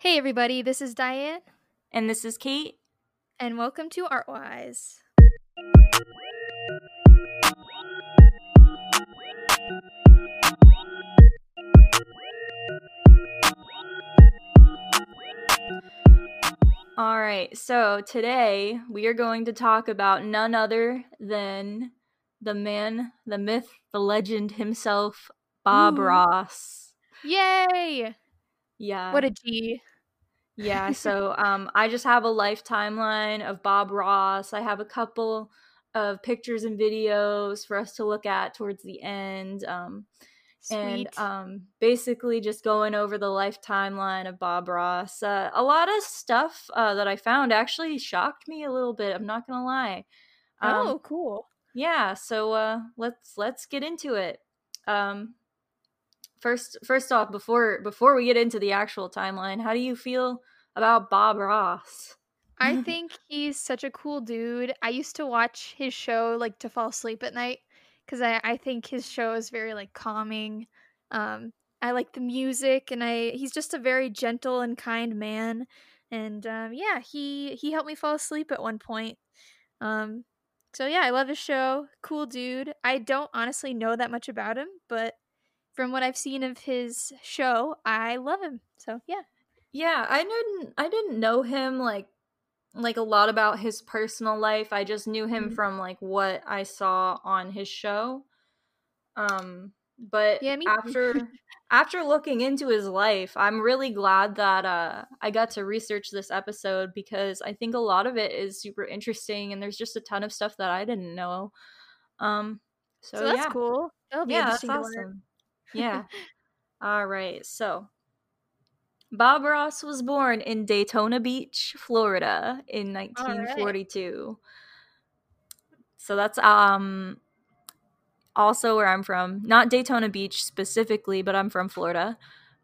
Hey, everybody, this is Diane, And this is Kate. and welcome to Artwise. All right, so today we are going to talk about none other than the man, the myth, the legend himself, Bob Ooh. Ross. Yay! Yeah. What a G. yeah, so um I just have a life timeline of Bob Ross. I have a couple of pictures and videos for us to look at towards the end. Um and um, basically just going over the life timeline of Bob Ross. Uh, a lot of stuff uh, that I found actually shocked me a little bit. I'm not gonna lie. Um, oh, cool. yeah. So uh, let's let's get into it. Um, first, first off, before before we get into the actual timeline, how do you feel about Bob Ross? I think he's such a cool dude. I used to watch his show like to fall asleep at night because I, I think his show is very like calming. Um, I like the music, and I he's just a very gentle and kind man. And um, yeah, he he helped me fall asleep at one point. Um, so yeah, I love his show. Cool dude. I don't honestly know that much about him, but from what I've seen of his show, I love him. So yeah. Yeah, I didn't I didn't know him like like a lot about his personal life. I just knew him Mhm. from like what I saw on his show. Um but Yeah, after after looking into his life, I'm really glad that uh I got to research this episode because I think a lot of it is super interesting and there's just a ton of stuff that I didn't know. Um so, So, that's yeah. cool. That'll be Yeah, that's interesting awesome. Yeah. All right. So, Bob Ross was born in Daytona Beach, Florida in 1942. So that's um also where I'm from. Not Daytona Beach specifically, but I'm from Florida.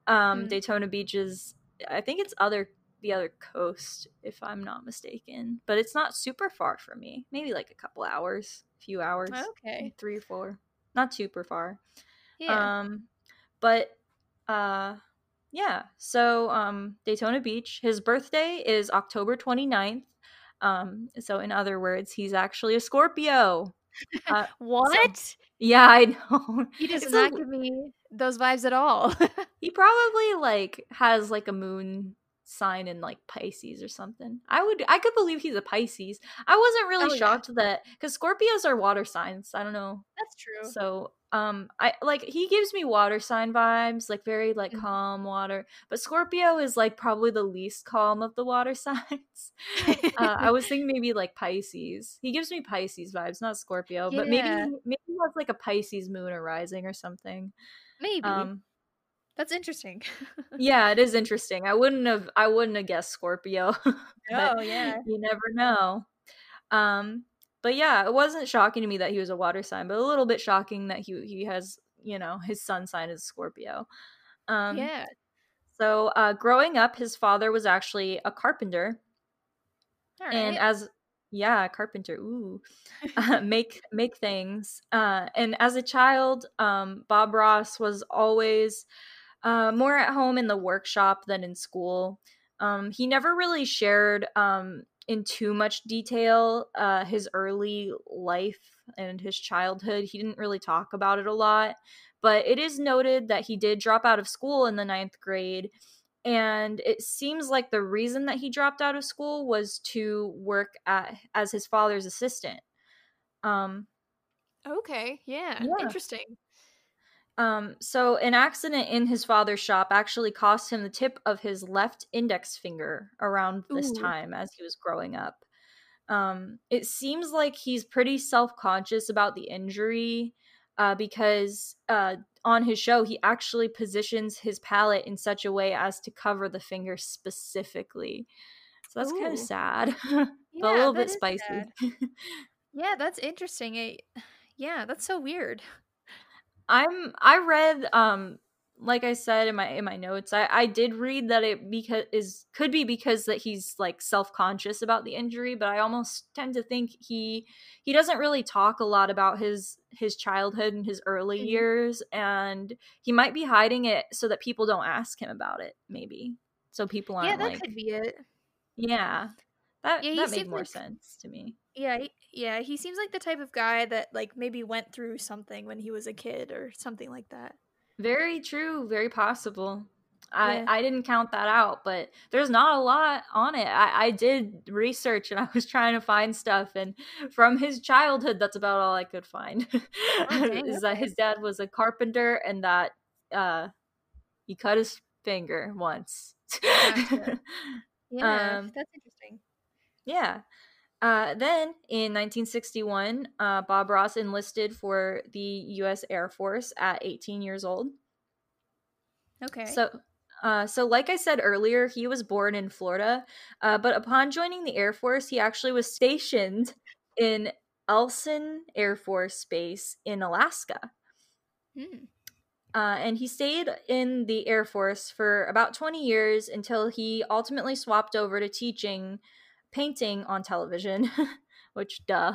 Um Mm. Daytona Beach is I think it's other the other coast if I'm not mistaken, but it's not super far from me. Maybe like a couple hours, few hours. Okay. 3 or 4. Not super far. Yeah. Um, but uh, yeah. So um, Daytona Beach. His birthday is October 29th. Um, so in other words, he's actually a Scorpio. uh, what? Yeah, I know. he does It's not a- give me those vibes at all. he probably like has like a moon sign in like Pisces or something. I would I could believe he's a Pisces. I wasn't really Oh, yeah. shocked that because Scorpios are water signs. I don't know. That's true. So, um, I like he gives me water sign vibes, like very like Mhm. calm water. But Scorpio is like probably the least calm of the water signs. uh, I was thinking maybe like Pisces. He gives me Pisces vibes, not Scorpio, but maybe maybe he has like a Pisces moon arising or something. Maybe. Um, That's interesting. yeah, it is interesting. I wouldn't have I wouldn't have guessed Scorpio. Oh, yeah. You never know. Um but yeah, it wasn't shocking to me that he was a water sign, but a little bit shocking that he he has, you know, his sun sign is Scorpio. Um yeah. so uh growing up his father was actually a carpenter and as yeah, carpenter. Ooh. uh, make make things. Uh, and as a child, um, Bob Ross was always uh, more at home in the workshop than in school. Um, he never really shared um, in too much detail uh, his early life and his childhood. He didn't really talk about it a lot, but it is noted that he did drop out of school in the ninth grade. And it seems like the reason that he dropped out of school was to work at, as his father's assistant. Um, okay. Yeah. Yeah. Interesting. Um, so an accident in his father's shop actually cost him the tip of his left index finger around this Ooh. time as he was growing up. Um, it seems like he's pretty self-conscious about the injury uh, because uh, on his show he actually positions his palette in such a way as to cover the finger specifically. So that's kind of sad, but a little bit spicy. Yeah, that's interesting. I, yeah, that's so weird. I'm I read um like I said in my in my notes, I I did read that it because is could be because that he's like self-conscious about the injury, but I almost tend to think he he doesn't really talk a lot about his his childhood and his early Mhm. years and he might be hiding it so that people don't ask him about it maybe. so people aren't Yeah, that like could be it. yeah that Yeah, that made more like sense to me yeah, he, yeah, he seems like the type of guy that like maybe went through something when he was a kid or something like that. very true very possible I, Yeah. I didn't count that out, but there's not a lot on it. I, I did research and I was trying to find stuff, and from his childhood, that's about all I could find. Is that his dad was a carpenter and that uh, he cut his finger once. Gotcha. Yeah, Um, that's interesting. yeah. Uh, then in 1961, uh, Bob Ross enlisted for the U.S. Air Force at 18 years old. Okay. So, uh, so like I said earlier, he was born in Florida, uh, but upon joining the Air Force, he actually was stationed in Eielson Air Force Base in Alaska. Hmm. Uh, and he stayed in the Air Force for about 20 years until he ultimately swapped over to teaching painting on television, which, duh.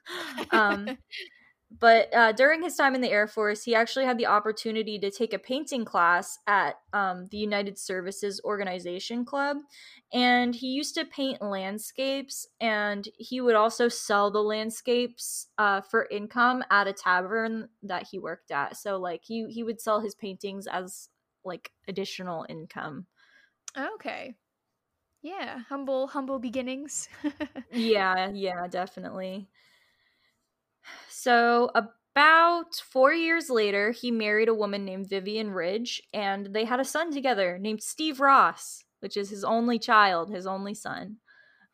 um, but uh, during his time in the Air Force, he actually had the opportunity to take a painting class at um, the United Services Organization Club. And he used to paint landscapes, and he would also sell the landscapes uh, for income at a tavern that he worked at. So, like, he, he would sell his paintings as like additional income. okay. Yeah, humble humble beginnings. Yeah, yeah, definitely. So, about four years later, he married a woman named Vivian Ridge, and they had a son together named Steve Ross, which is his only child, his only son,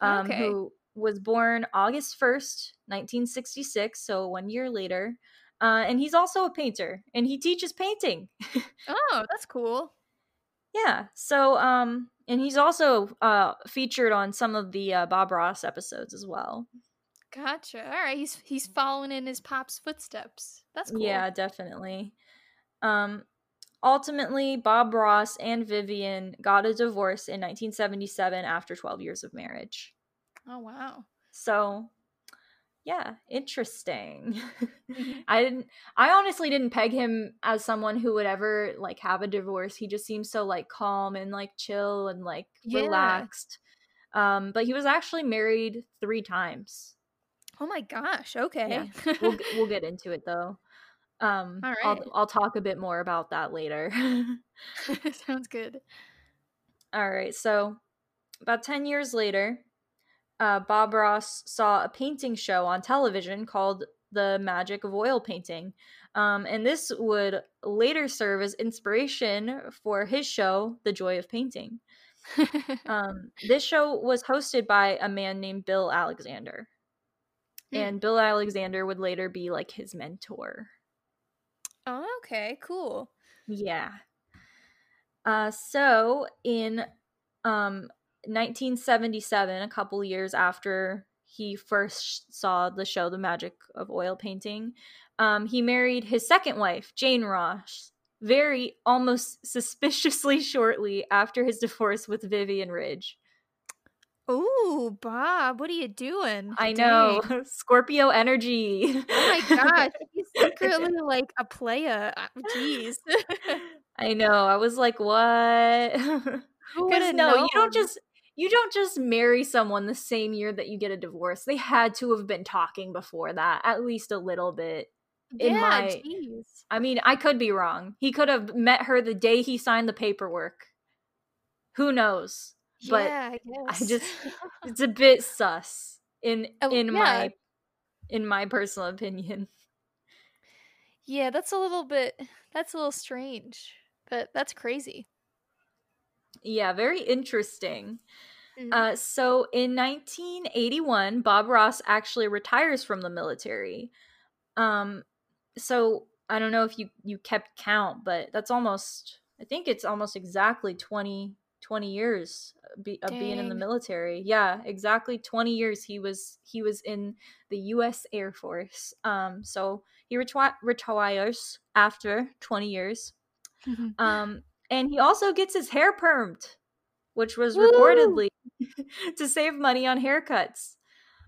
um, Okay. who was born August 1st, 1966, so one year later. Uh, and he's also a painter, and he teaches painting. oh, that's cool. Yeah. So, um, and he's also uh, featured on some of the uh, Bob Ross episodes as well. Gotcha. All right, he's he's following in his pop's footsteps. That's cool. Yeah, definitely. Um, ultimately, Bob Ross and Vivian got a divorce in 1977 after 12 years of marriage. Oh wow. So, yeah, interesting. Mhm. I didn't I honestly didn't peg him as someone who would ever like have a divorce. He just seems so like calm and like chill and like Yeah. relaxed. Um, but he was actually married 3 times. Oh my gosh. Okay. We'll we'll get into it though. Um, All I'll. I'll talk a bit more about that later. Sounds good. All right, so about 10 years later, uh, Bob Ross saw a painting show on television called The Magic of Oil Painting. Um, and this would later serve as inspiration for his show, The Joy of Painting. Um, this show was hosted by a man named Bill Alexander. Hmm. And Bill Alexander would later be like his mentor. oh, okay. Cool. Yeah. Uh, so in um 1977, a couple years after he first saw the show The Magic of Oil Painting, um, he married his second wife, Jane Ross, very almost suspiciously shortly after his divorce with Vivian Ridge. Ooh, Bob, what are you doing? I know, Scorpio energy. Oh my gosh, he's secretly like a playa. Uh, Jeez. I know. I was like, what? Because no, you don't just you don't just marry someone the same year that you get a divorce. They had to have been talking before that, at least a little bit. in yeah, my- jeez. I mean, I could be wrong. He could have met her the day he signed the paperwork. Who knows? but yeah, I I just it's a bit sus in Oh, in yeah. my in my personal opinion. yeah, that's a little bit. That's a little strange, but that's crazy. Yeah, very interesting. Mm. Uh, so in 1981, Bob Ross actually retires from the military. Um, so I don't know if you you kept count, but that's almost I think it's almost exactly 20, 20 years be, of being in the military. Yeah, exactly 20 years he was he was in the U.S. Air Force. Um, so he retwi- retires after 20 years. Um, and he also gets his hair permed, which was Woo! reportedly to save money on haircuts.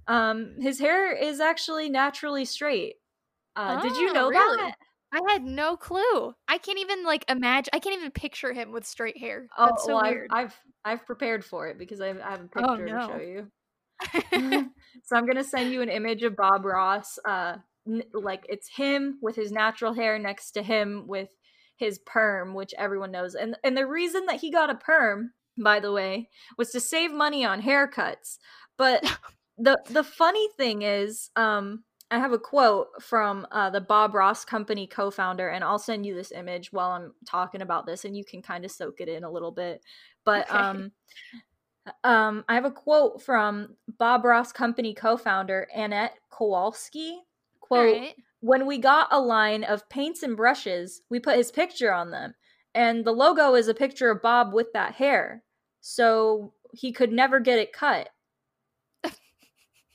Um, his hair is actually naturally straight. Uh, did you Oh, know really? that? I had no clue. I can't even like imagine. I can't even picture him with straight hair. Oh, That's so well, I've, weird. I've I've prepared for it because I've, I have a Oh picture to show you. so I'm gonna send you an image of Bob Ross. Uh, n- like it's him with his natural hair next to him with his perm, which everyone knows. And and the reason that he got a perm, by the way, was to save money on haircuts. But the the funny thing is, um, I have a quote from uh, the Bob Ross Company co-founder, and I'll send you this image while I'm talking about this, and you can kind of soak it in a little bit. But Okay. um, um, I have a quote from Bob Ross Company co-founder Annette Kowalski. Quote. When we got a line of paints and brushes, we put his picture on them, and the logo is a picture of Bob with that hair, so he could never get it cut.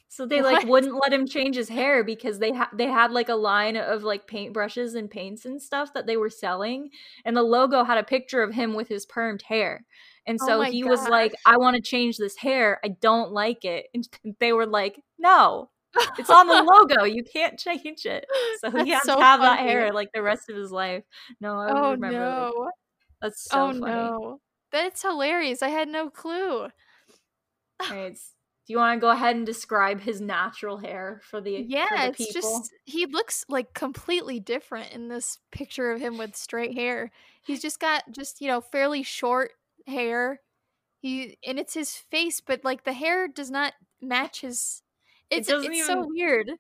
So they like What? wouldn't let him change his hair because they ha- they had like a line of like paintbrushes and paints and stuff that they were selling, and the logo had a picture of him with his permed hair. And Oh so my he was like, "I want to change this hair. I don't like it." And they were like, "No, it's on the logo. You can't change it." So he has so to have that hair like the rest of his life. No, I Oh remember. No. that's so Oh funny. no. That's hilarious. I had no clue. Do you want to go ahead and describe his natural hair for the Yeah, for the it's just he looks like completely different in this picture of him with straight hair. He's just got just, you know, fairly short hair. He and it's his face, but like the hair does not match his It it's doesn't it's so weird.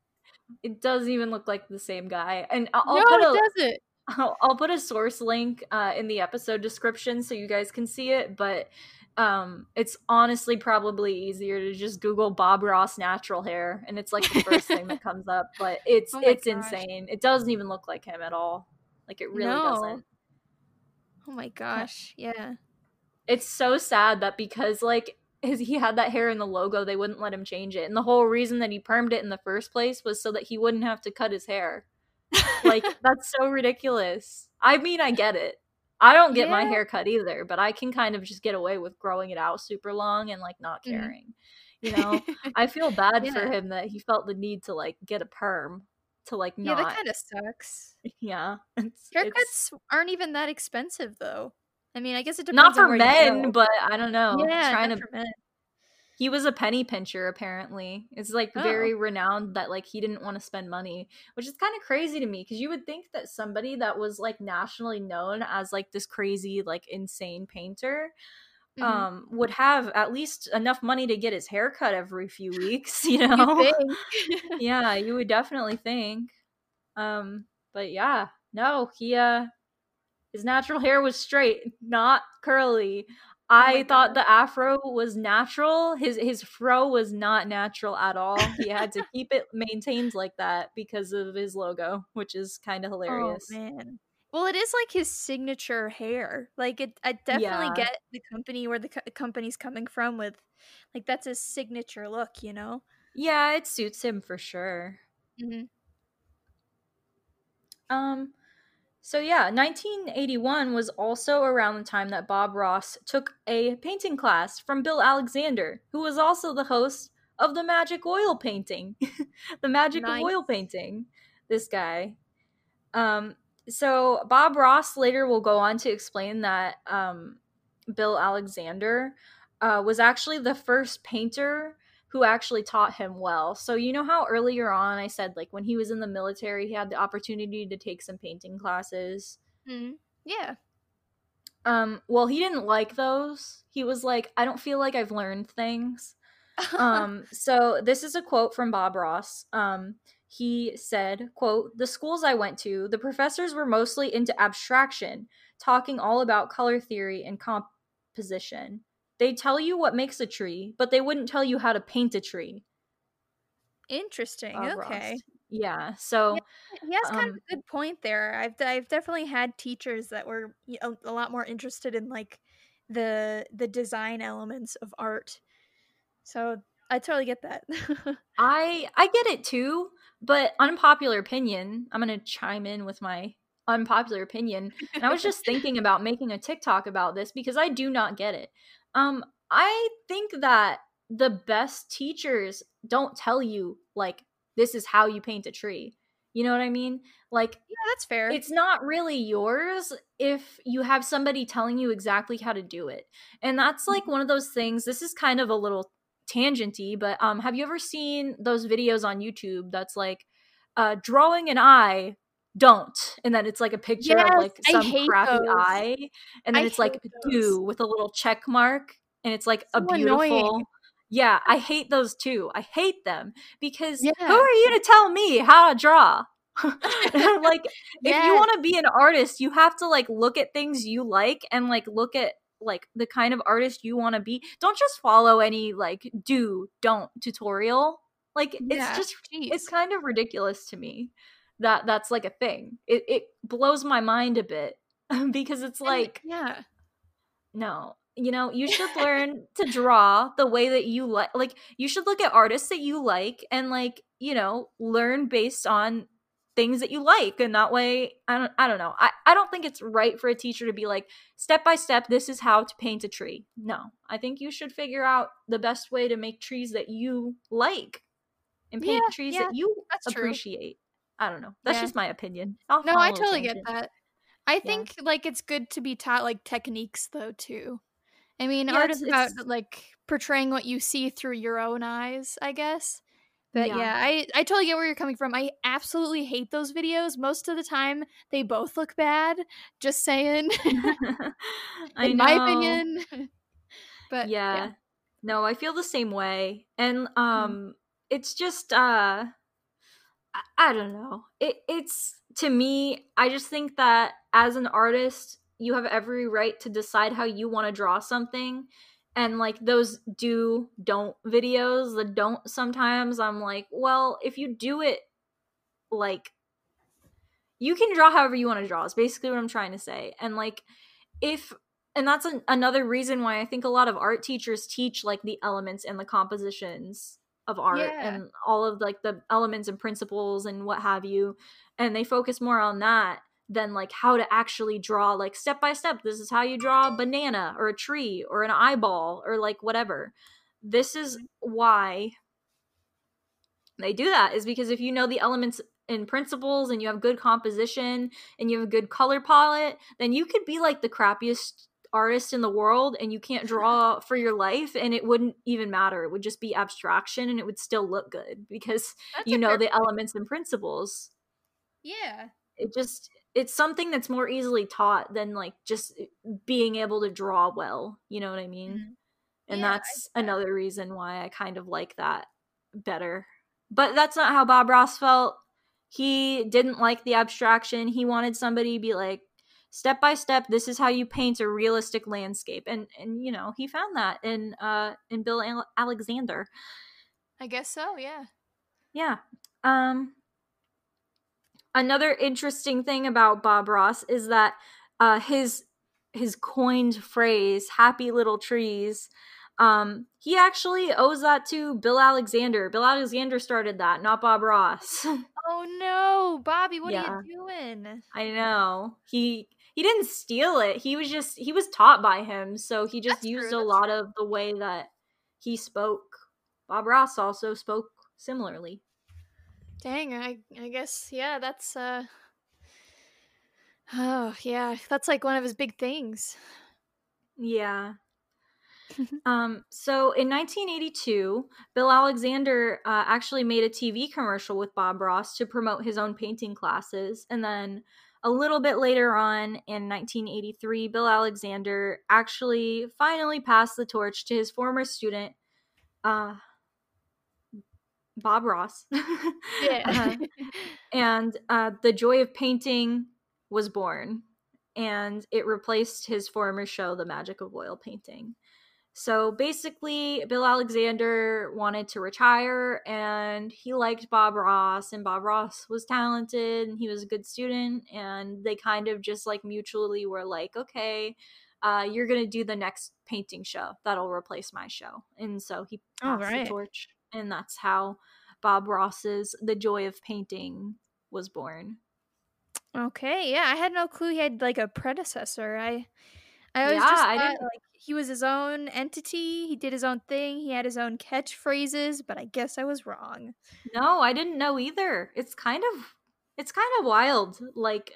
it doesn't even look like the same guy. And I'll, I'll no, put it a doesn't. I'll, I'll put a source link uh, in the episode description so you guys can see it. But um, it's honestly probably easier to just Google Bob Ross natural hair, and it's like the first thing that comes up. But it's Oh it's gosh. insane. It doesn't even look like him at all. Like it really No. doesn't. Oh my gosh. Yeah. It's so sad that because like he had that hair in the logo, they wouldn't let him change it, and the whole reason that he permed it in the first place was so that he wouldn't have to cut his hair. like that's so ridiculous. I mean, I get it. I don't get my hair cut either, but I can kind of just get away with growing it out super long and like not Mhm. caring. You know, I feel bad for him that he felt the need to like get a perm to like not. yeah, that kind of sucks. yeah, it's, Haircuts it's aren't even that expensive though. I mean, I guess it depends not for you men, but I don't know. yeah, trying not to for men. he was a penny pincher apparently it's like Oh. very renowned that like he didn't want to spend money which is kind of crazy to me because you would think that somebody that was like nationally known as like this crazy like insane painter Mhm. um would have at least enough money to get his hair cut every few weeks you You know think? yeah you would definitely think um but yeah no he uh his natural hair was straight not curly Oh I thought gosh. the afro was natural. His his fro was not natural at all. He had to keep it maintained like that because of his logo, which is kind of Oh hilarious. man. Well, it is like his signature hair. Like it, I definitely Yeah. get the company where the co- company's coming from with, like that's his signature look. You know. Yeah, it suits him for sure. hmm Um so yeah, 1981 was also around the time that Bob Ross took a painting class from Bill Alexander, who was also the host of the Magic Oil painting. the Magic Nice. Oil painting. This guy. Um so Bob Ross later will go on to explain that um Bill Alexander uh, was actually the first painter who actually taught him well. So you know how earlier on I said like when he was in the military he had the opportunity to take some painting classes. hmm Yeah. Um well he didn't like those. He was like I don't feel like I've learned things. Um so this is a quote from Bob Ross. Um he said, quote, "The schools I went to, the professors were mostly into abstraction, talking all about color theory and composition. They'd tell you what makes a tree, but they wouldn't tell you how to paint a tree." Interesting. Ross. okay. Yeah. So He has kind of Um, a good point there. I've I've definitely had teachers that were a lot more interested in like the the design elements of art. So I totally get that. I I get it too, but unpopular opinion. I'm gonna chime in with my unpopular opinion. And I was just thinking about making a TikTok about this because I do not get it. Um, I think that the best teachers don't tell you like this is how you paint a tree. You know what I mean? Like Yeah, that's fair. it's not really yours if you have somebody telling you exactly how to do it. And that's like one of those things. This is kind of a little tangenty, but um have you ever seen those videos on YouTube that's like uh drawing an eye don't and then it's like a picture Yes, of like some crappy those. eye and then I it's like those. do with a little check mark and it's like a beautiful annoying. yeah i hate those too i hate them because who are you to tell me how to draw? Like if you want to be an artist you have to like look at things you like and like look at like the kind of artist you want to be. Don't just follow any like do don't tutorial. Like Yeah, it's just it's kind of ridiculous to me that that's like a thing. It, it blows my mind a bit because it's And like yeah. no. You know you should learn to draw the way that you like like you should look at artists that you like and like you know learn based on things that you like. And that way i don't i don't know. I, I don't think it's right for a teacher to be like step by step this is how to paint a tree. No. I think you should figure out the best way to make trees that you like and paint Yeah, trees yeah, that you appreciate i don't know that's Yeah. just my opinion Off No, I a I little totally get that. I think like it's good to be taught like techniques though too. I mean, Yeah, art is about it's- like portraying what you see through your own eyes, I guess. But Yeah. yeah. I I totally get where you're coming from. I absolutely hate those videos. Most of the time, they both look bad. Just saying, I in my opinion. but yeah. yeah, no i feel the same way and Mm-hmm. um it's just uh I, I don't know. It it's to me i just think that as an artist you have every right to decide how you want to draw something and like those do don't videos the don't sometimes i'm like well if you do it like you can draw however you want to draw is basically what i'm trying to say and like if and that's an, another reason why i think a lot of art teachers teach like the elements and the compositions of art Yeah. and all of like the elements and principles and what have you and they focus more on that than like how to actually draw like step by step this is how you draw a banana or a tree or an eyeball or like whatever this is mm-hmm. why they do that is because if you know the elements and principles and you have good composition and you have a good color palette then you could be like the crappiest artist in the world and you can't draw for your life and it wouldn't even matter. It would just be abstraction and it would still look good because That's you know the point. elements and principles. Yeah. it just it's something that's more easily taught than like just being able to draw well you know what i mean? Mhm. and Yeah, that's another reason why i kind of like that better. But that's not how bob ross felt. He didn't like the abstraction. He wanted somebody to be like step by step this is how you paint a realistic landscape and and you know he found that in uh in bill Ale- alexander I guess so. Yeah. yeah. Um another interesting thing about Bob Ross is that uh his his coined phrase happy little trees um he actually owes that to Bill Alexander. Bill Alexander started that, not Bob Ross. Oh no, Bobby, what Yeah. are you doing? I know. He he didn't steal it. He was just he was taught by him, so he just That's used true, a lot of the way that he spoke. Bob Ross also spoke similarly. Dang, I I guess yeah, that's uh Oh, yeah, that's like one of his big things. Yeah. um, so in 1982, Bill Alexander uh, actually made a TV commercial with Bob Ross to promote his own painting classes. And then a little bit later on in 1983, Bill Alexander actually finally passed the torch to his former student, uh, Bob Ross. Yeah. Uh, and uh, the joy of painting was born and it replaced his former show the magic of oil painting so basically bill alexander wanted to retire and he liked bob ross and bob ross was talented and he was a good student and they kind of just like mutually were like okay uh, you're gonna do the next painting show that'll replace my show and so he All passed right. the torch and that's how bob ross's the joy of painting was born okay, yeah, I had no clue he had like a predecessor. I I always Yeah, just I thought didn't- like he was his own entity, he did his own thing, he had his own catchphrases, but I guess I was wrong. No, I didn't know either. It's kind of it's kind of wild. Like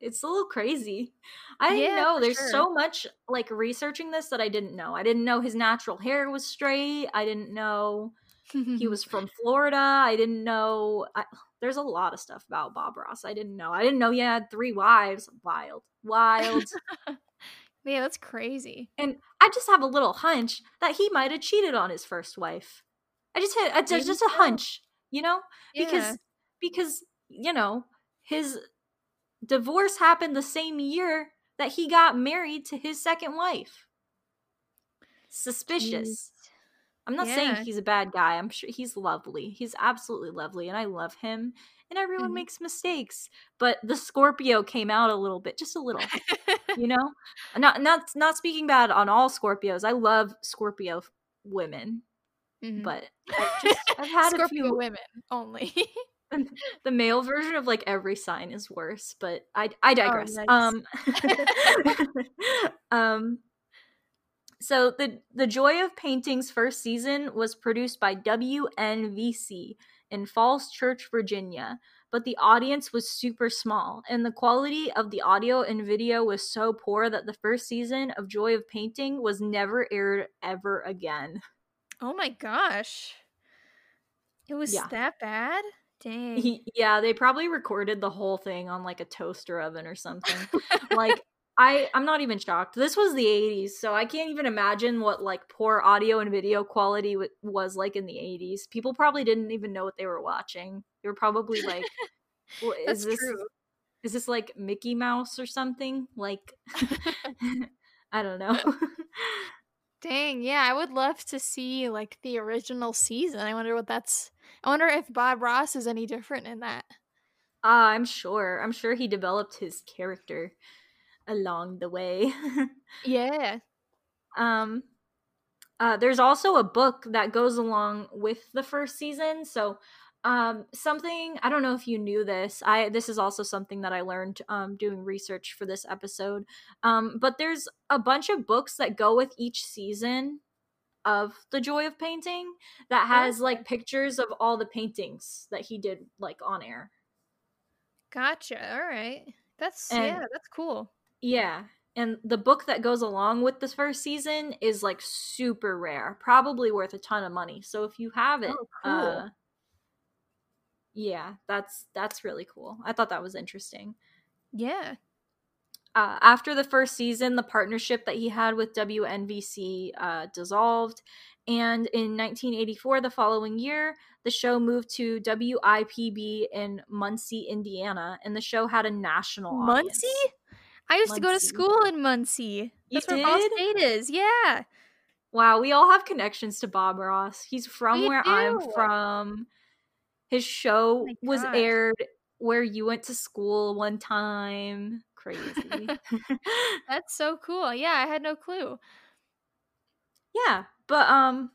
it's a little crazy. I didn't Yeah, know there's sure. so much like researching this that I didn't know. I didn't know his natural hair was straight. I didn't know he was from Florida. I didn't know I, there's a lot of stuff about Bob Ross. I didn't know. I didn't know he had three wives. Wild. Wild. Yeah, that's crazy. and I just have a little hunch that he might have cheated on his first wife. I just had it's just a hunch, you know? Yeah. Because because you know, his divorce happened the same year that he got married to his second wife. Suspicious. Jeez. I'm not saying he's a bad guy. I'm sure he's lovely. He's absolutely lovely and I love him. And everyone Mhm. makes mistakes. But the Scorpio came out a little bit, just a little. you know? Not not not speaking bad on all Scorpios. I love Scorpio women, Mhm. but I've just I've had Scorpio a few women only. the male version of like every sign is worse, but I I digress. nice. Um um so the the Joy of Painting's first season was produced by WNVC in Falls Church, Virginia, but the audience was super small and the quality of the audio and video was so poor that the first season of Joy of Painting was never aired ever again. oh my gosh. It was Yeah. that bad? Dang. Yeah, they probably recorded the whole thing on like a toaster oven or something. like I I'm not even shocked. This was the 80s, so I can't even imagine what like poor audio and video quality w- was like in the 80s. People probably didn't even know what they were watching. They were probably like "Well, is this true. is this like Mickey Mouse or something? Like I don't know. Dang, yeah, I would love to see like the original season. I wonder what that's I wonder if Bob Ross is any different in that. Ah, I'm sure. I'm sure he developed his character along the way. Yeah. Um, uh, there's also a book that goes along with the first season. So, um, something I don't know if you knew this. I this is also something that I learned um, doing research for this episode. Um, but there's a bunch of books that go with each season of the joy of painting that has Okay. like pictures of all the paintings that he did like on air. Gotcha. All right. That's And- yeah, that's cool. Yeah. And the book that goes along with this first season is like super rare, probably worth a ton of money. So if you have it, Oh, cool. uh, yeah, that's that's really cool. I thought that was interesting. Yeah. Uh, after the first season, the partnership that he had with WNVC uh, dissolved, and in 1984, the following year, the show moved to WIPB in Muncie, Indiana, and the show had a national audience. Muncie? I used to go to school in Muncie. You That's where Ball did? State is. Yeah. Wow, we all have connections to Bob Ross. He's from We where I'm from. His show my was aired where you went to school one time. Crazy. That's so cool. Yeah, I had no clue. yeah, but um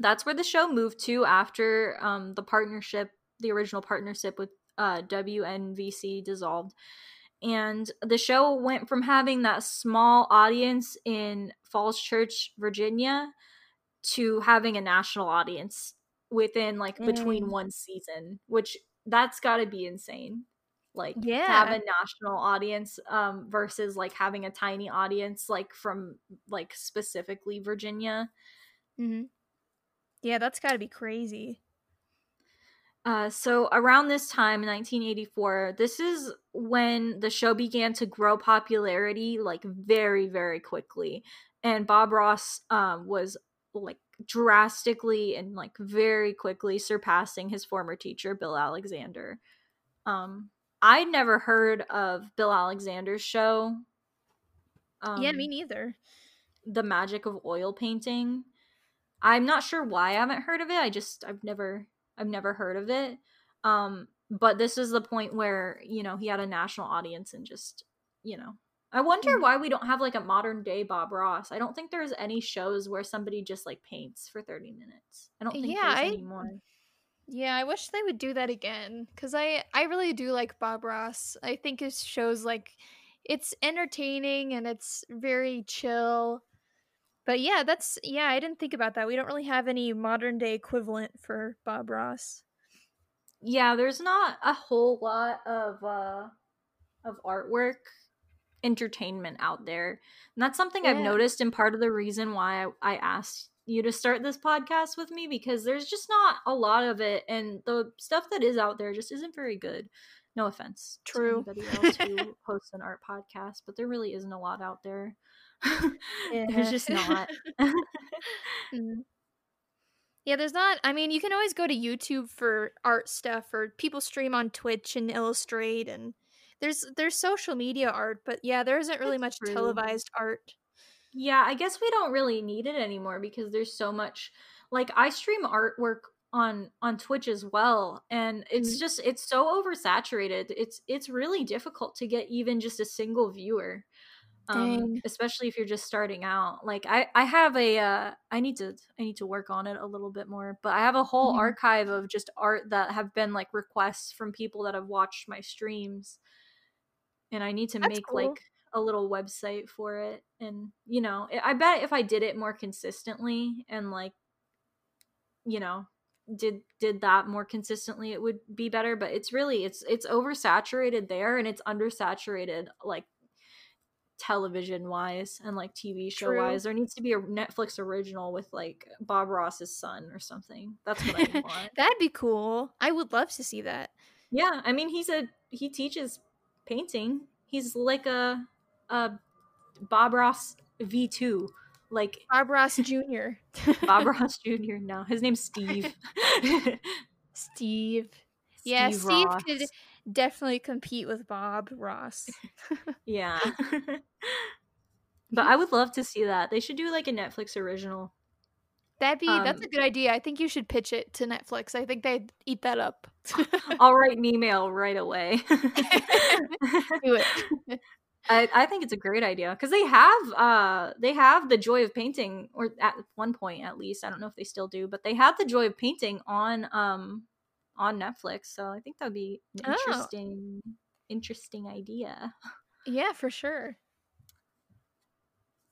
that's where the show moved to after um the partnership, the original partnership with uh WNVC dissolved. And the show went from having that small audience in Falls Church, Virginia, to having a national audience within like between Dang. one season, which that's got to be insane. Like to have a national audience um versus like having a tiny audience like from like specifically Virginia. hmm Yeah, that's got to be crazy. Uh, so around this time, 1984, this is when the show began to grow popularity like very, very quickly, and Bob Ross um, was like drastically and like very quickly surpassing his former teacher, Bill Alexander. Um, I'd never heard of Bill Alexander's show. Um, yeah, me neither. the magic of oil painting. I'm not sure why I haven't heard of it. I just I've never I've never heard of it. Um but this is the point where, you know, he had a national audience and just, you know. I wonder Mhm. why we don't have like a modern day Bob Ross. I don't think there's any shows where somebody just like paints for 30 minutes. I don't think Yeah, there's I- anymore. Yeah, I wish they would do that again cuz I I really do like Bob Ross. I think his shows like it's entertaining and it's very chill. But yeah, that's yeah, I didn't think about that. We don't really have any modern day equivalent for Bob Ross. yeah, there's not a whole lot of uh of artwork entertainment out there. And that's something yeah. I've noticed and part of the reason why I, I asked you to start this podcast with me because there's just not a lot of it and the stuff that is out there just isn't very good. No offense True. to anybody else who hosts an art podcast, but there really isn't a lot out there. There's just not. mm. Yeah, there's not. I mean, you can always go to YouTube for art stuff, or people stream on Twitch and illustrate, and there's there's social media art, but yeah, there isn't really That's much true. televised art. Yeah, I guess we don't really need it anymore because there's so much. Like I stream artwork on on Twitch as well, and it's mm-hmm. just it's so oversaturated. It's it's really difficult to get even just a single viewer um, especially if you're just starting out like i i have a uh, i need to i need to work on it a little bit more but i have a whole mm-hmm. archive of just art that have been like requests from people that have watched my streams and i need to That's make cool. like a little website for it and you know i bet if i did it more consistently and like you know did did that more consistently it would be better but it's really it's it's oversaturated there and it's undersaturated like television wise and like TV show True. wise. There needs to be a Netflix original with like Bob Ross's son or something. That's what I want. That'd be cool. I would love to see that. Yeah, I mean he's a he teaches painting. He's like a a Bob Ross V two. Like Bob Ross Jr. Bob Ross Jr. No, his name's Steve. Steve. Yeah, Steve could definitely compete with Bob Ross. yeah. but I would love to see that. They should do like a Netflix original. That'd be um, that's a good idea. I think you should pitch it to Netflix. I think they'd eat that up. I'll write an email right away. do it. I, I think it's a great idea because they have uh they have the joy of painting or at one point at least I don't know if they still do but they have the joy of painting on um on Netflix. So I think that'd be an oh. interesting oh. interesting idea. Yeah, for sure.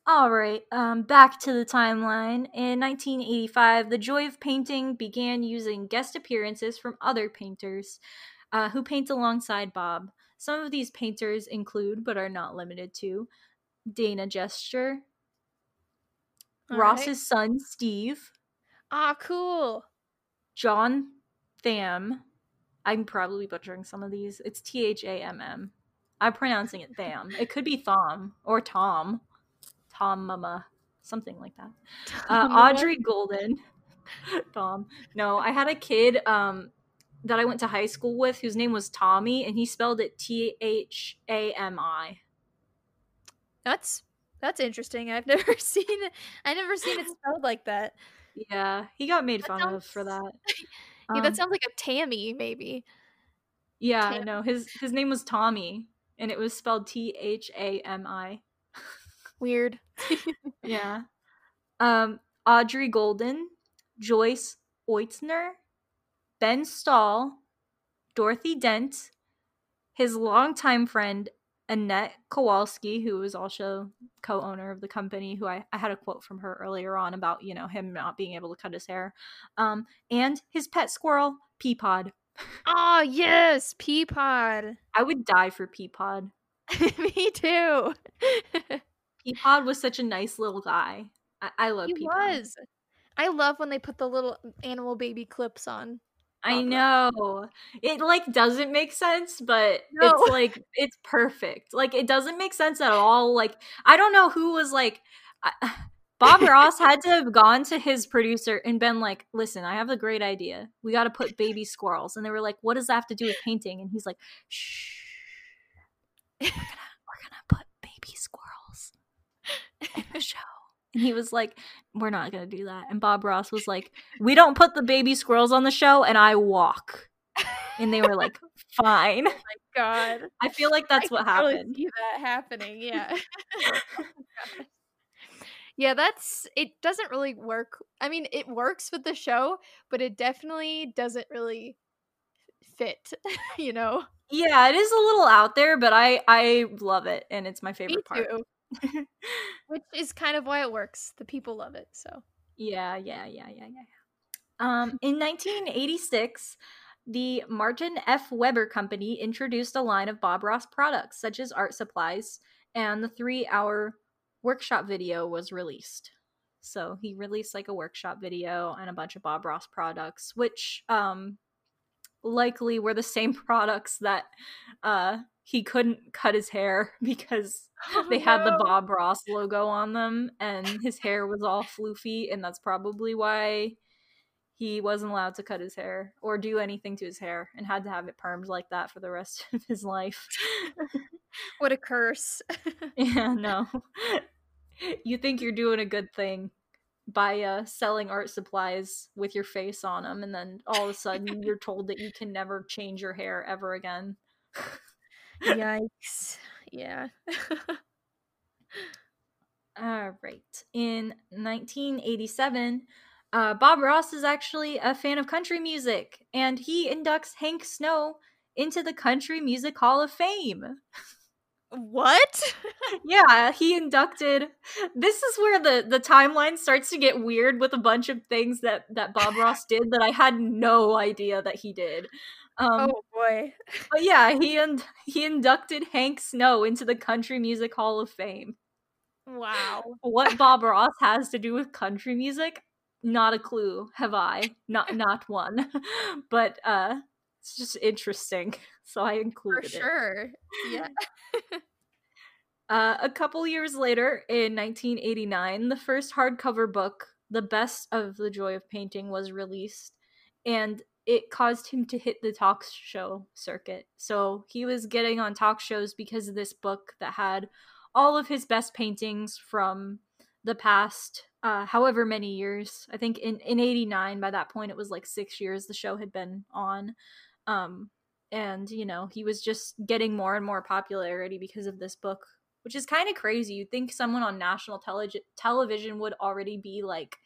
All right, um, back to the timeline. In 1985, The Joy of Painting began using guest appearances from other painters uh, who paint alongside Bob. Some of these painters include, but are not limited to, Dana Jester, All Ross's right. son, Steve. Ah, cool. John Thamm. I'm probably butchering some of these. It's T H A M M. I'm pronouncing it Tham. It could be Thom or Tom. Tom Mama. Something like that. Uh, Audrey Golden. Tom. No, I had a kid um, that I went to high school with whose name was Tommy, and he spelled it T H A M I. That's that's interesting. I've never seen it. I never seen it spelled like that. Yeah, he got made that fun sounds... of for that. yeah, that um sounds like a Tammy, maybe. Yeah, Tam- no, his his name was Tommy, and it was spelled T H A M I. Weird. yeah. Um, Audrey Golden, Joyce Oitzner, Ben Stahl, Dorothy Dent, his longtime friend Annette Kowalski, who was also co-owner of the company, who I, I had a quote from her earlier on about, you know, him not being able to cut his hair. Um, and his pet squirrel, Peapod. Oh yes, Peapod. I would die for Peapod. Me too. Peapod was such a nice little guy. I, I love he Peapod. was. I love when they put the little animal baby clips on. I know. It like doesn't make sense, but no. it's like it's perfect. Like it doesn't make sense at all. Like I don't know who was like Bob Ross had to have gone to his producer and been like, "Listen, I have a great idea. We got to put baby squirrels." And they were like, "What does that have to do with painting?" And he's like, "Shh. We're gonna, we're gonna put baby squirrels in the show." And he was like, We're not going to do that. And Bob Ross was like, We don't put the baby squirrels on the show, and I walk. And they were like, Fine. Oh my God. I feel like that's I what happened. see that happening. Yeah. oh yeah, that's it doesn't really work. I mean, it works with the show, but it definitely doesn't really fit, you know. Yeah, it is a little out there, but I I love it and it's my favorite part. Which is kind of why it works. The people love it. So yeah, yeah, yeah, yeah, yeah. Um, in 1986, the Martin F. Weber Company introduced a line of Bob Ross products, such as art supplies, and the three hour workshop video was released. So he released like a workshop video and a bunch of Bob Ross products, which um, likely were the same products that uh, he couldn't cut his hair because oh, they had no. the Bob Ross logo on them and his hair was all floofy, and that's probably why he wasn't allowed to cut his hair or do anything to his hair and had to have it permed like that for the rest of his life. what a curse. yeah, no. You think you're doing a good thing by uh, selling art supplies with your face on them, and then all of a sudden you're told that you can never change your hair ever again. Yikes. Yeah. all right. In 1987, uh, Bob Ross is actually a fan of country music, and he inducts Hank Snow into the Country Music Hall of Fame. What? yeah, he inducted. This is where the the timeline starts to get weird with a bunch of things that that Bob Ross did that I had no idea that he did. Um, oh boy! But yeah, he and he inducted Hank Snow into the Country Music Hall of Fame. Wow. What Bob Ross has to do with country music, not a clue have i not not one but uh it's just interesting so i included For sure it. yeah uh, a couple years later in 1989 the first hardcover book the best of the joy of painting was released and it caused him to hit the talk show circuit so he was getting on talk shows because of this book that had all of his best paintings from the past uh, however many years. I think in in '89, by that point, it was like six years the show had been on, um, and you know he was just getting more and more popularity because of this book, which is kind of crazy. You'd think someone on national tele- television would already be like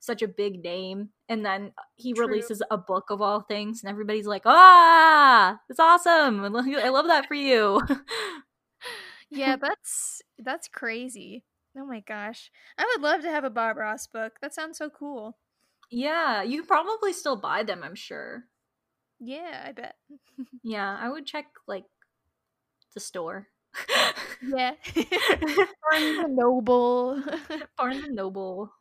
such a big name, and then he True. releases a book of all things, and everybody's like, "Ah, it's awesome! I love that for you." yeah, that's that's crazy. Oh my gosh. I would love to have a Bob Ross book. That sounds so cool. Yeah, you can probably still buy them, I'm sure. Yeah, I bet. yeah, I would check like the store. yeah. Barnes and Noble. Barnes and Noble.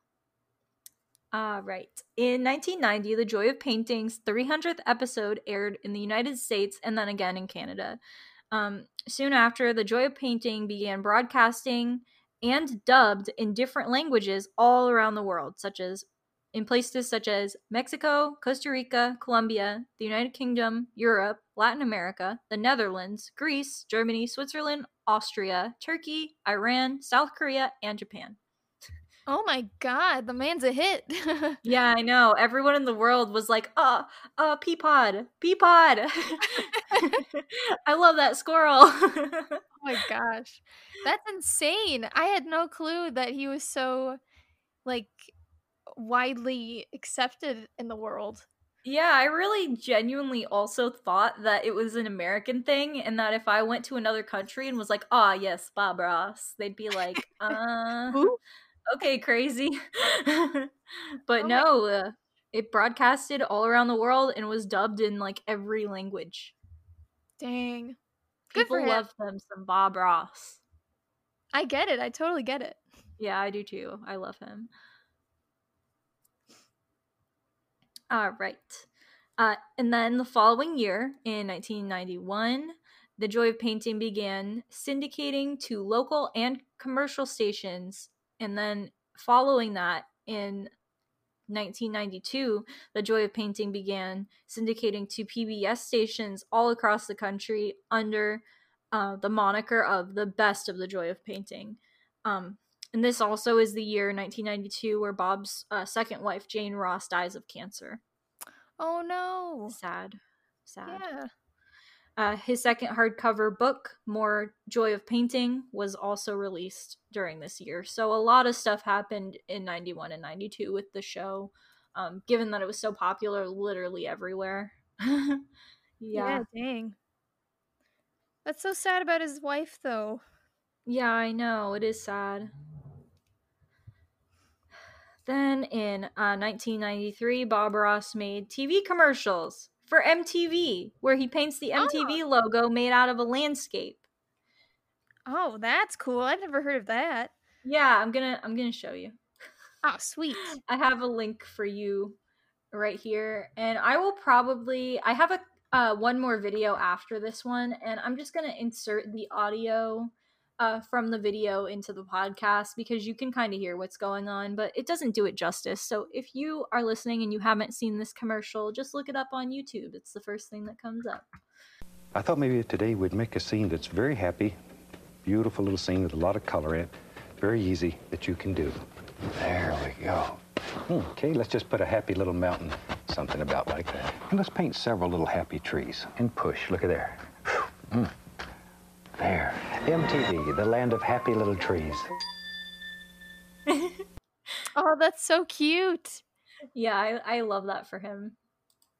Uh, right. In 1990, The Joy of Painting's 300th episode aired in the United States and then again in Canada. Um, soon after, The Joy of Painting began broadcasting and dubbed in different languages all around the world, such as in places such as Mexico, Costa Rica, Colombia, the United Kingdom, Europe, Latin America, the Netherlands, Greece, Germany, Switzerland, Austria, Turkey, Iran, South Korea, and Japan. Oh my god, the man's a hit. yeah, I know. Everyone in the world was like, uh, uh, Peapod, Peapod. I love that squirrel. oh my gosh. That's insane. I had no clue that he was so like widely accepted in the world. Yeah, I really genuinely also thought that it was an American thing and that if I went to another country and was like, "Ah, oh, yes, Bob Ross," they'd be like, "Uh, okay, crazy." but oh no, uh, it broadcasted all around the world and was dubbed in like every language. Dang. Good People love them some Bob Ross. I get it. I totally get it. Yeah, I do too. I love him. All right. Uh, and then the following year, in 1991, The Joy of Painting began syndicating to local and commercial stations. And then following that, in 1992, The Joy of Painting began syndicating to PBS stations all across the country under uh, the moniker of the best of the joy of painting. Um, and this also is the year 1992 where Bob's uh, second wife, Jane Ross, dies of cancer. Oh no. Sad. Sad. Yeah. Uh, his second hardcover book, More Joy of Painting, was also released during this year. So a lot of stuff happened in 91 and 92 with the show, um, given that it was so popular literally everywhere. yeah. yeah, dang. That's so sad about his wife, though. Yeah, I know. It is sad. Then in uh, 1993, Bob Ross made TV commercials for MTV, where he paints the MTV Oh. logo made out of a landscape. Oh, that's cool. I've never heard of that. Yeah, I'm gonna I'm gonna show you. Oh, sweet. I have a link for you right here, and I will probably I have a uh, one more video after this one, and I'm just gonna insert the audio uh, from the video into the podcast because you can kind of hear what's going on, but it doesn't do it justice. So if you are listening and you haven't seen this commercial, just look it up on YouTube. It's the first thing that comes up. I thought maybe today we'd make a scene that's very happy, beautiful little scene with a lot of color in it, very easy that you can do. There we go. Hmm, Okay, let's just put a happy little mountain, something about like that. And let's paint several little happy trees and push. Look at there. Whew, mm. There. MTV, the land of happy little trees. Oh, that's so cute. Yeah, I, I love that for him.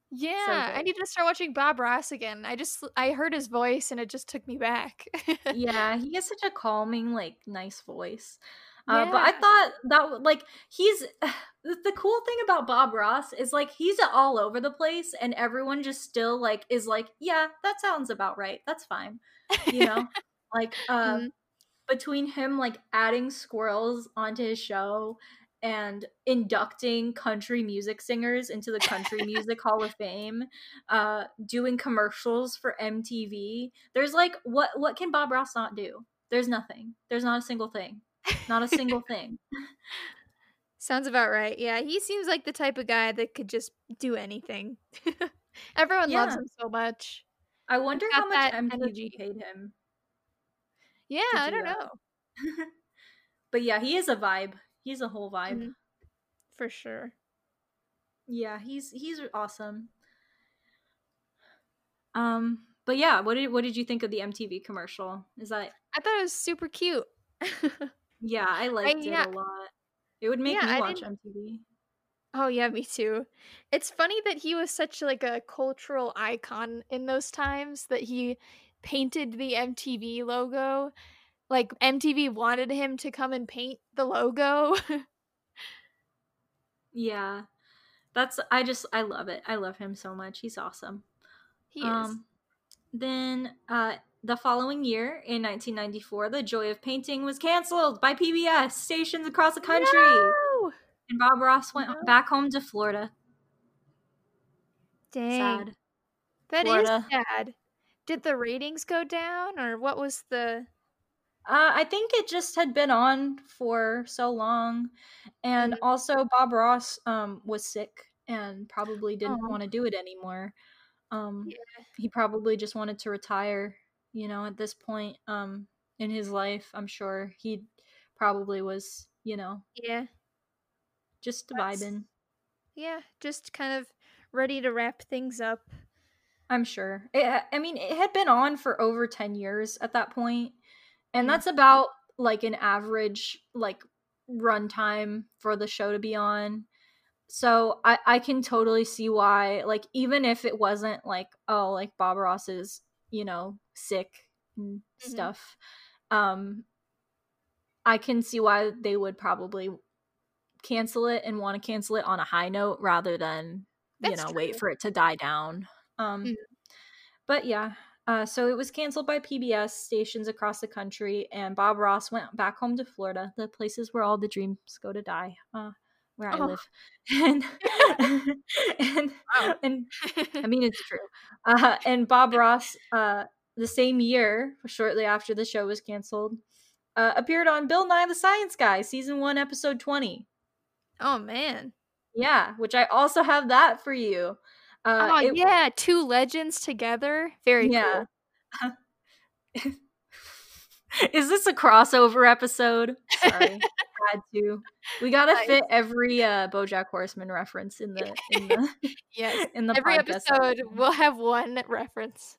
Yeah, I need to start watching Bob Ross again. I just I heard his voice and it just took me back. yeah, he has such a calming, like, nice voice. Uh, but I thought that like he's the cool thing about Bob Ross is like he's all over the place, and everyone just still like is like, yeah, that sounds about right. That's fine, you know. like uh, Mhm. between him like adding squirrels onto his show and inducting country music singers into the Country Music Hall of Fame, uh, doing commercials for MTV. There's like what what can Bob Ross not do? There's nothing. There's not a single thing. Not a single thing. Sounds about right. Yeah, he seems like the type of guy that could just do anything. Everyone loves him so much. I wonder how much energy. paid him. Yeah, To I do don't that. know. but yeah, he is a vibe. He's a whole vibe. Mhm. For sure. Yeah, he's he's awesome. Um, but yeah, what did what did you think of the MTV commercial? Is that I thought it was super cute. yeah, I liked yeah. it a lot. It would make Yeah, me I watch MTV. Oh yeah, me too. It's funny that he was such like a cultural icon in those times that he painted the MTV logo. Like MTV wanted him to come and paint the logo. Yeah. That's I just I love it. I love him so much. He's awesome. he is. Um, then uh, the following year, in 1994, The Joy of Painting was canceled by PBS stations across the country, No! and Bob Ross went No. back home to Florida. Dang. Sad. That is Florida. sad. Did the ratings go down or what was the Uh, I think it just had been on for so long, and Mhm. also Bob Ross um, was sick and probably didn't Aw. want to do it anymore. Um, Yeah. He probably just wanted to retire. You know, at this point um, in his life, I'm sure he probably was. You know, Yeah. just That's- vibing. Yeah, just kind of ready to wrap things up. I'm sure. It, I mean, it had been on for over 10 years at that point, and Mm. that's about like an average like runtime for the show to be on. So I I can totally see why like even if it wasn't like oh like Bob Ross is, you know, sick and Mhm. stuff. Um I can see why they would probably cancel it and want to cancel it on a high note rather than you That's know wait for it to die down. Um Mhm. but yeah, uh, so it was canceled by PBS stations across the country, and Bob Ross went back home to Florida, the places where all the dreams go to die, uh, where I Oh. live. And and Wow. and I mean it's true. Uh, and Bob Ross, uh, the same year, shortly after the show was canceled, uh, appeared on Bill Nye the Science Guy, season one, episode twenty. oh man. Yeah, which I also have that for you. Uh, oh it- yeah, two legends together. Very Yeah. cool. Is this a crossover episode? Sorry, had to. We gotta Nice. fit every uh, BoJack Horseman reference in the in the Yes. in the Every podcast. episode will have one reference.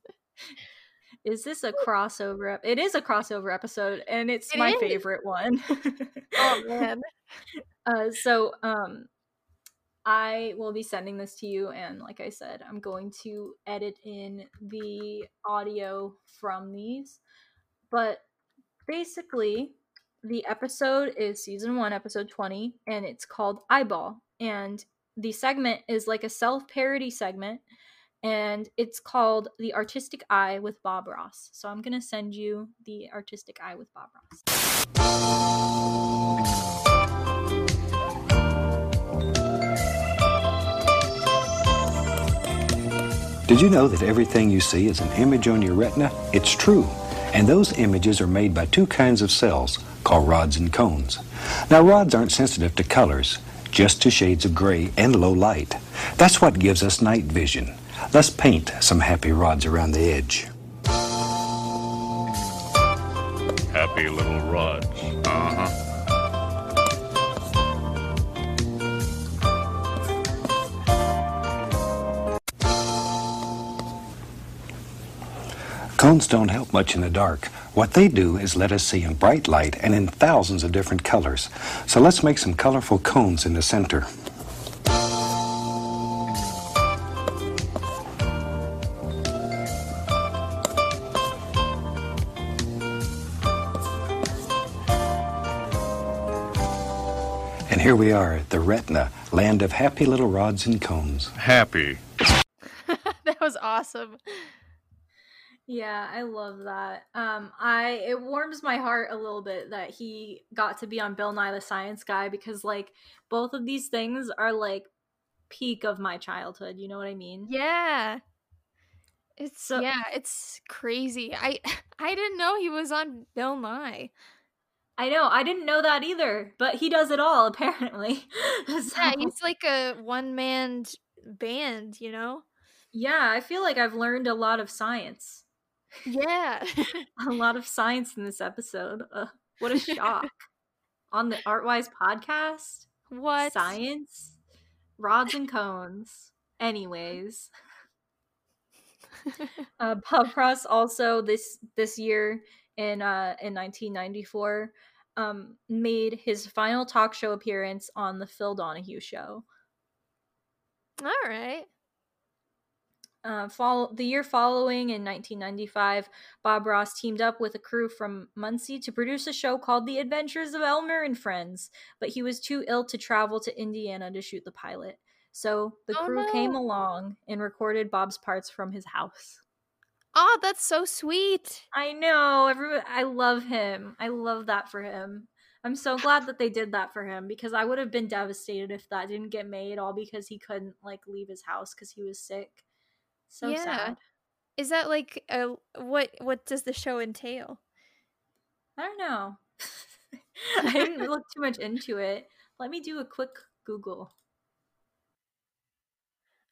Is this a crossover? It is a crossover episode, and it's It my is. favorite one. Oh man. uh, so um, I will be sending this to you, and like I said, I'm going to edit in the audio from these. But basically, the episode is season one, episode 20, and it's called Eyeball. And the segment is like a self parody segment. and it's called The Artistic Eye with Bob Ross. So I'm going to send you The Artistic Eye with Bob Ross. Did you know that everything you see is an image on your retina? It's true. And those images are made by two kinds of cells called rods and cones. Now, rods aren't sensitive to colors, just to shades of gray and low light. That's what gives us night vision. Let's paint some happy rods around the edge. Happy little rods. Uh huh. Cones don't help much in the dark. What they do is let us see in bright light and in thousands of different colors. So let's make some colorful cones in the center. And here we are at the retina, land of happy little rods and cones. Happy. that was awesome. Yeah, I love that. Um, I it warms my heart a little bit that he got to be on Bill Nye the Science Guy because like both of these things are like peak of my childhood. You know what I mean? Yeah. It's So- yeah, it's crazy. I I didn't know he was on Bill Nye. I know. I didn't know that either, but he does it all apparently. Yeah, he's like a one man band, you know? yeah, I feel like I've learned a lot of science. Yeah. A lot of science in this episode. Ugh, what a shock! on the Artwise podcast. what? Science, rods and cones. Anyways, uh, Bob Ross also this this year in uh, in 1994 um, made his final talk show appearance on the Phil Donahue Show. All right. Uh, follow, the year following, in 1995, Bob Ross teamed up with a crew from Muncie to produce a show called The Adventures of Elmer and Friends, but he was too ill to travel to Indiana to shoot the pilot. So the Oh, crew came along and recorded Bob's parts from his house. Oh, that's so sweet. I know, everyone. I love him. I love that for him. I'm so glad that they did that for him because I would have been devastated if that didn't get made, all because he couldn't like leave his house because he was sick. So Yeah. sad. Is that like a what what does the show entail? I don't know. I didn't look too much into it. Let me do a quick Google.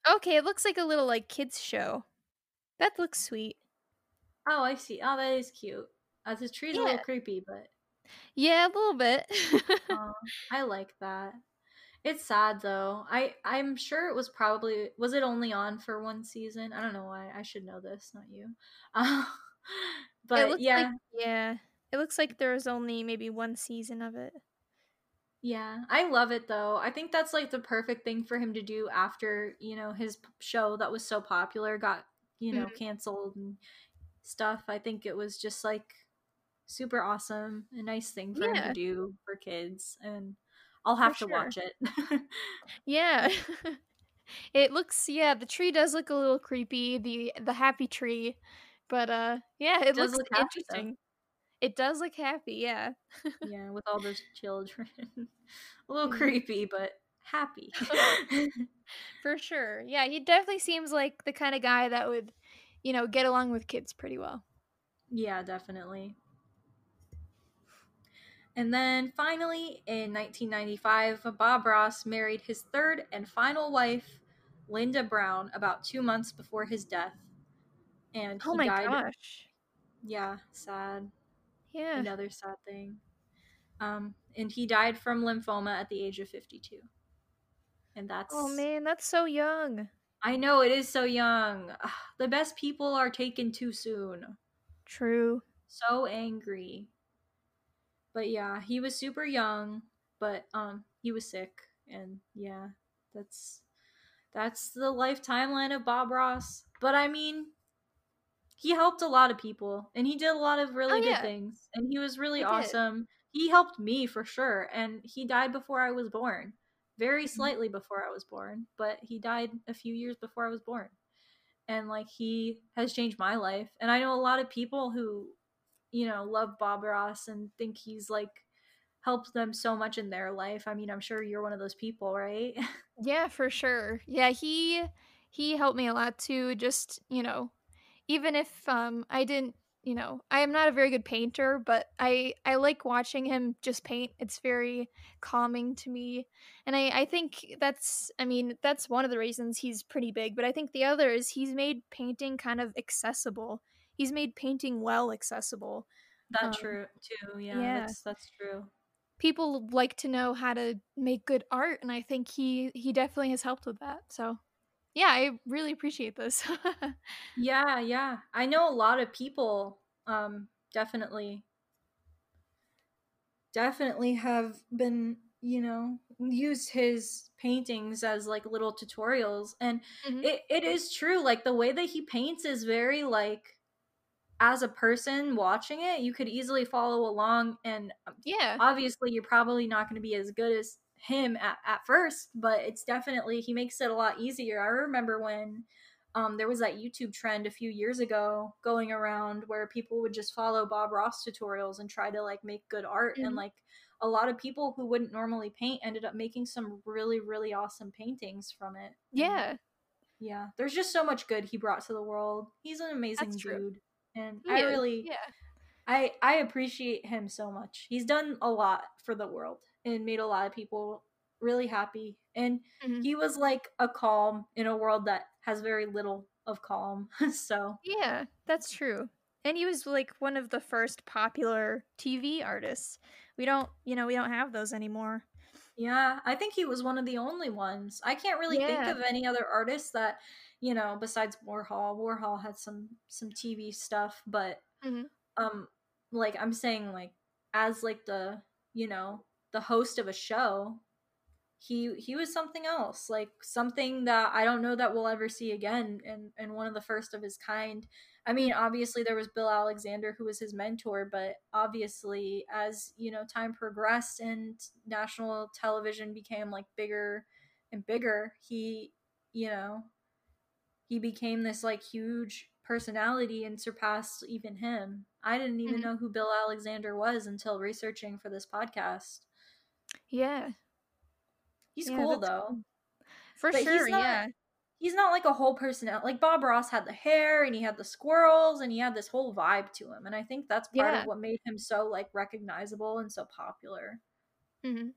Okay, it looks like a little like kids show. That looks sweet. Oh, I see. Oh, that is cute. Uh, the tree's a little creepy, but Yeah, a little bit. I like that. It's sad though. I I'm sure it was probably was it only on for one season? I don't know why. I should know this, not you. Uh, but yeah, like yeah. It looks like there was only maybe one season of it. Yeah, I love it though. I think that's like the perfect thing for him to do after, you know, his show that was so popular got, you know, Mhm. canceled and stuff. I think it was just like super awesome, a nice thing for him to do for kids and I'll have to sure. watch it. Yeah. it looks yeah, the tree does look a little creepy, the the happy tree. But uh yeah, it does looks look happy, interesting. It does look happy, yeah. yeah, with all those children. a little creepy, but happy. For sure. Yeah, he definitely seems like the kind of guy that would, you know, get along with kids pretty well. Yeah, definitely. And then finally, in 1995, Bob Ross married his third and final wife, Lynda Brown, about two months before his death. And Oh he my died. gosh. Yeah, sad. Yeah. Another sad thing. Um, and he died from lymphoma at the age of 52. And that's. Oh man, that's so young. I know it is so young. The best people are taken too soon. True. so angry. But yeah, he was super young, but um he was sick and yeah, that's that's the life timeline of Bob Ross. But I mean, he helped a lot of people and he did a lot of really Oh, good yeah. things and he was really He did. awesome. He helped me for sure and he died before I was born. Very Mm-hmm. slightly before I was born, but he died a few years before I was born. and like he has changed my life. And I know a lot of people who, you know, love Bob Ross and think he's like helped them so much in their life. I mean, I'm sure you're one of those people, right? Yeah, for sure. Yeah, he he helped me a lot too. Just you know, even if um I didn't, you know, I am not a very good painter, but I I like watching him just paint. It's very calming to me, and I I think that's I mean that's one of the reasons he's pretty big. But I think the other is he's made painting kind of accessible. He's made painting well accessible. That's Um, true too. Yeah, yeah. that's that's true. people like to know how to make good art and i think he he definitely has helped with that so yeah i really appreciate this Yeah, yeah. I know a lot of people um definitely definitely have been, you know, used his paintings as like little tutorials and Mhm. it, it is true like the way that he paints is very like as a person watching it, you could easily follow along and um, yeah. obviously you're probably not going to be as good as him at, at first but it's definitely he makes it a lot easier. I remember when um, there was that youtube trend a few years ago going around where people would just follow bob ross tutorials and try to like make good art and Mhm. like a lot of people who wouldn't normally paint ended up making some really really awesome paintings from it yeah. Yeah there's just so much good he brought to the world. He's an amazing That's true. And He i is, really yeah I I appreciate him so much. He's done a lot for the world and made a lot of people really happy. And Mhm. he was like a calm in a world that has very little of calm. so yeah that's true and he was like one of the first popular tv artists we don't you know we don't have those anymore yeah, I think he was one of the only ones. I can't really think of any other artists that you know besides Warhol. Warhol had some some TV stuff, but Mhm. um like I'm saying like as like the you know the host of a show he he was something else like something that i don't know that we'll ever see again and and one of the first of his kind i mean obviously there was bill alexander who was his mentor but obviously as you know time progressed and national television became like bigger and bigger he you know he became this like huge personality and surpassed even him i didn't even Mhm. know who bill alexander was until researching for this podcast yeah he's Yeah, cool though cool. for But he's sure not- yeah he's not like a whole personality. Like Bob Ross had the hair and he had the squirrels and he had this whole vibe to him. And I think that's part Yeah. of what made him so like recognizable and so popular. hmm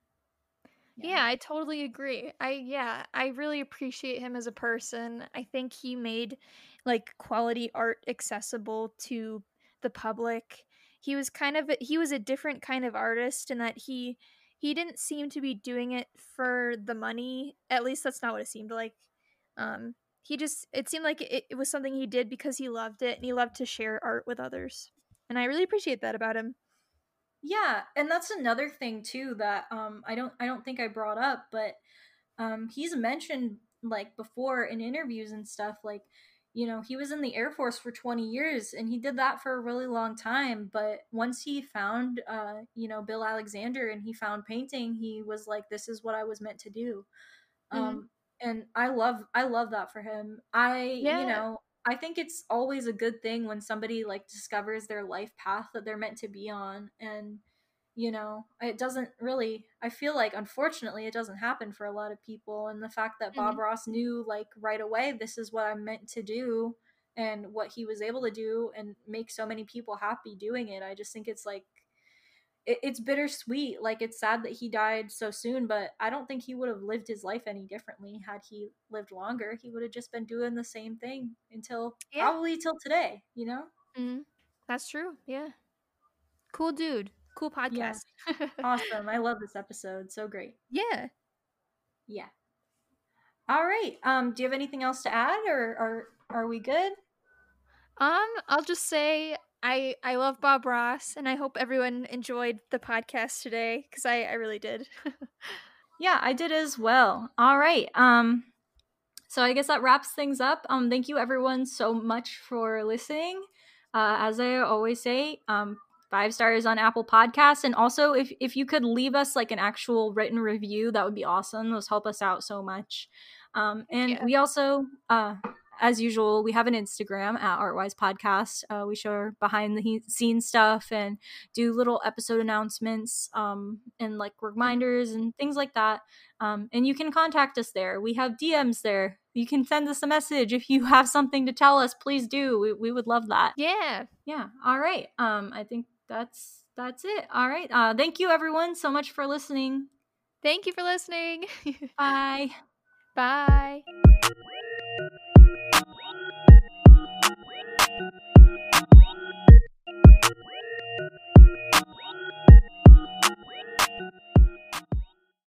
Yeah. I totally agree. I yeah, I really appreciate him as a person. I think he made like quality art accessible to the public. He was kind of he was a different kind of artist in that he he didn't seem to be doing it for the money. At least that's not what it seemed like. Um he just it seemed like it, it was something he did because he loved it and he loved to share art with others. And I really appreciate that about him. Yeah, and that's another thing too that um I don't I don't think I brought up, but um he's mentioned like before in interviews and stuff like you know, he was in the Air Force for 20 years and he did that for a really long time, but once he found uh you know Bill Alexander and he found painting, he was like this is what I was meant to do. Mhm. Um and I love I love that for him. I Yeah. you know, I think it's always a good thing when somebody like discovers their life path that they're meant to be on and you know, it doesn't really I feel like unfortunately it doesn't happen for a lot of people and the fact that Bob Mhm. Ross knew like right away this is what I'm meant to do and what he was able to do and make so many people happy doing it. I just think it's like it, it's bittersweet. Like it's sad that he died so soon, but I don't think he would have lived his life any differently had he lived longer. He would have just been doing the same thing until Yeah. probably till today, you know? hmm That's true. Yeah. Cool dude. Cool Yeah. podcast. Awesome. I love this episode. So great. yeah. Yeah. All right. Um, do you have anything else to add or are are we good? Um, I'll just say I I love Bob Ross and I hope everyone enjoyed the podcast today because I I really did. Yeah, I did as well. All right. Um so I guess that wraps things up. Um thank you everyone so much for listening. Uh as I always say, um five stars on Apple Podcasts and also if if you could leave us like an actual written review, that would be awesome. Those help us out so much. Um and Yeah. we also uh as usual, we have an Instagram at Artwise Podcast. Uh, we show behind the scenes stuff and do little episode announcements um, and like reminders and things like that. Um, and you can contact us there. We have DMs there. You can send us a message if you have something to tell us. Please do. We, we would love that. Yeah. Yeah. All right. Um, I think that's that's it. All right. Uh, thank you everyone so much for listening. Thank you for listening. Bye. Bye. Thank you.